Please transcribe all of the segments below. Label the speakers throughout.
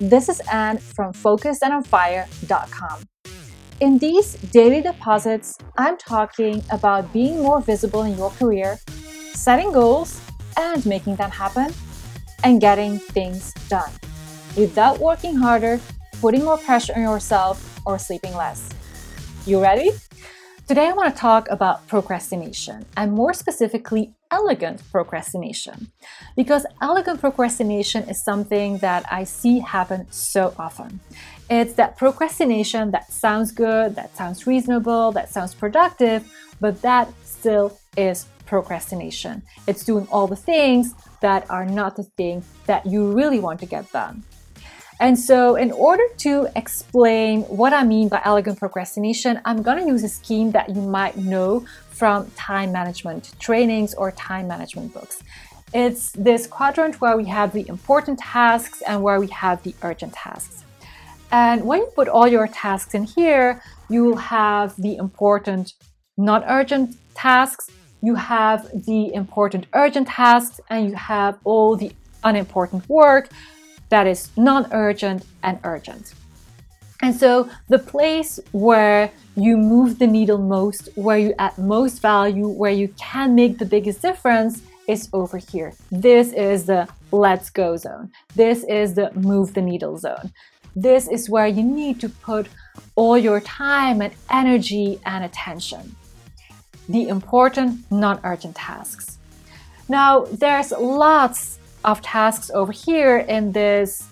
Speaker 1: This is Anne from FocusedAndOnFire.com. In these daily deposits, I'm talking about being more visible in your career, setting goals and making them happen, and getting things done without working harder, putting more pressure on yourself, or sleeping less. You ready? Today, I want to talk about procrastination and more specifically, elegant procrastination. Because elegant procrastination is something that I see happen so often. It's that procrastination that sounds good, that sounds reasonable, that sounds productive, but that still is procrastination. It's doing all the things that are not the thing that you really want to get done. And so, in order to explain what I mean by elegant procrastination, I'm going to use a scheme that you might know from time management trainings or time management books. It's this quadrant where we have the important tasks and where we have the urgent tasks. And when you put all your tasks in here, you will have the important not urgent tasks, you have the important urgent tasks, and you have all the unimportant work that is non urgent and urgent. And so the place where you move the needle most, where you add most value, where you can make the biggest difference is over here. This is the let's go zone. This is the move the needle zone. This is where you need to put all your time and energy and attention. The important non urgent tasks. Now, there's lots of tasks over here in this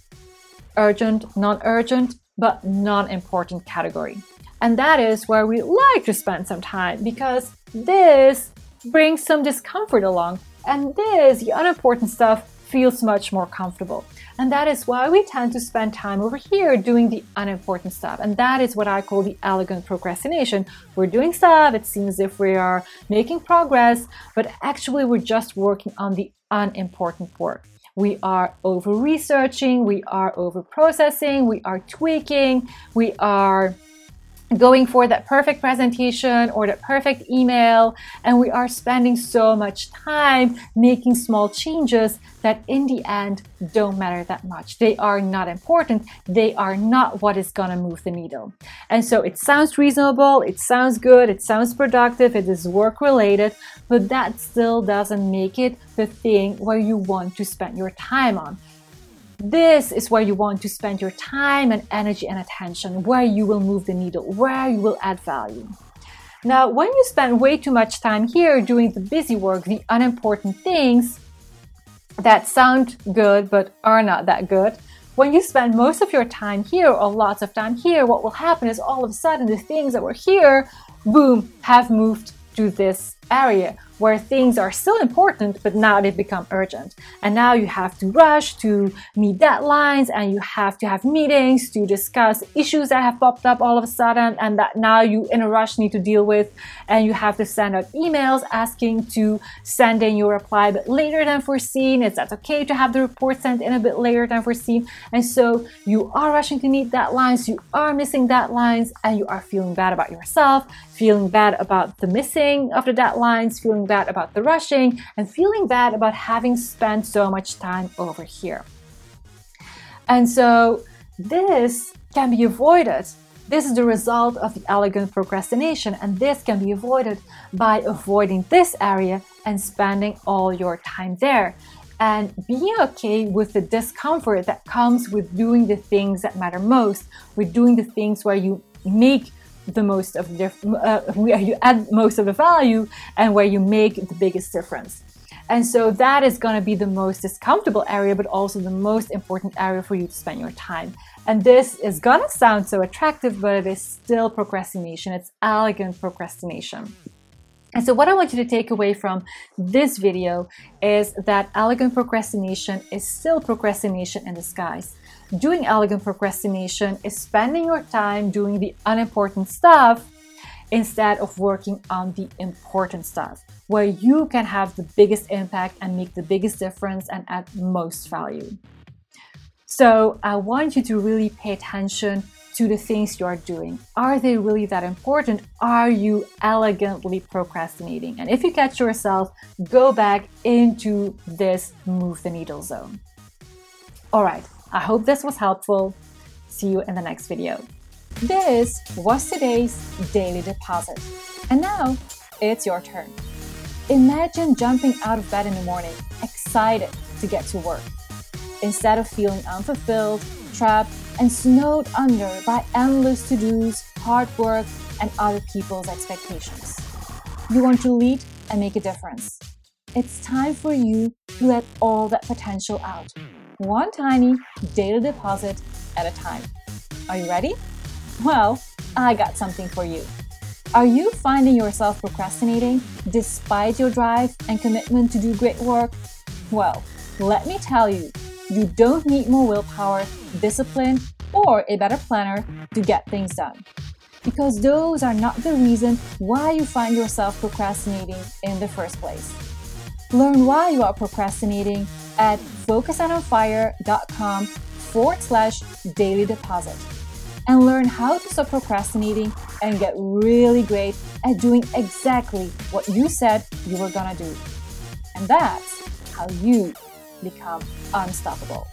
Speaker 1: urgent, non urgent, but non important category. And that is where we like to spend some time because this brings some discomfort along, and this, the unimportant stuff, feels much more comfortable. And that is why we tend to spend time over here doing the unimportant stuff. And that is what I call the elegant procrastination. We're doing stuff, it seems as if we are making progress, but actually we're just working on the unimportant work. We are over researching, we are over processing, we are tweaking, we are going for that perfect presentation or that perfect email and we are spending so much time making small changes that in the end don't matter that much. They are not important. They are not what is going to move the needle. And so it sounds reasonable it sounds good it sounds productive it is work related but that still doesn't make it the thing where you want to spend your time on this is where you want to spend your time and energy and attention, where you will move the needle, where you will add value. Now, when you spend way too much time here doing the busy work, the unimportant things that sound good but are not that good, when you spend most of your time here or lots of time here, what will happen is all of a sudden the things that were here, boom, have moved to this area where things are still important, but now they become urgent. And now you have to rush to meet deadlines and you have to have meetings to discuss issues that have popped up all of a sudden and that now you in a rush need to deal with. And you have to send out emails asking to send in your reply a bit later than foreseen. Is that okay to have the report sent in a bit later than foreseen? And so you are rushing to meet deadlines, you are missing deadlines, and you are feeling bad about yourself, feeling bad about the missing of the deadlines, feeling bad about the rushing, and feeling bad about having spent so much time over here. And so this can be avoided. This is the result of the elegant procrastination, and this can be avoided by avoiding this area and spending all your time there. And being okay with the discomfort that comes with doing the things that matter most, with doing the things where you make the most of the uh, where you add most of the value and where you make the biggest difference. And so that is going to be the most discomfortable area, but also the most important area for you to spend your time. And this is going to sound so attractive, but it is still procrastination. It's elegant procrastination. And so, what I want you to take away from this video is that elegant procrastination is still procrastination in disguise. Doing elegant procrastination is spending your time doing the unimportant stuff instead of working on the important stuff, where you can have the biggest impact and make the biggest difference and add most value. So, I want you to really pay attention to the things you are doing. Are they really that important? Are you elegantly procrastinating? And if you catch yourself, go back into this move the needle zone. All right, I hope this was helpful. See you in the next video. This was today's daily deposit. And now it's your turn. Imagine jumping out of bed in the morning, excited to get to work. Instead of feeling unfulfilled, trapped, and snowed under by endless to dos, hard work, and other people's expectations. You want to lead and make a difference. It's time for you to let all that potential out, one tiny daily deposit at a time. Are you ready? Well, I got something for you. Are you finding yourself procrastinating despite your drive and commitment to do great work? Well, let me tell you, you don't need more willpower, discipline, or a better planner to get things done. Because those are not the reason why you find yourself procrastinating in the first place. Learn why you are procrastinating at focusedandonfire.com forward slash daily deposit and learn how to stop procrastinating and get really great at doing exactly what you said you were gonna do. And that's how you become unstoppable.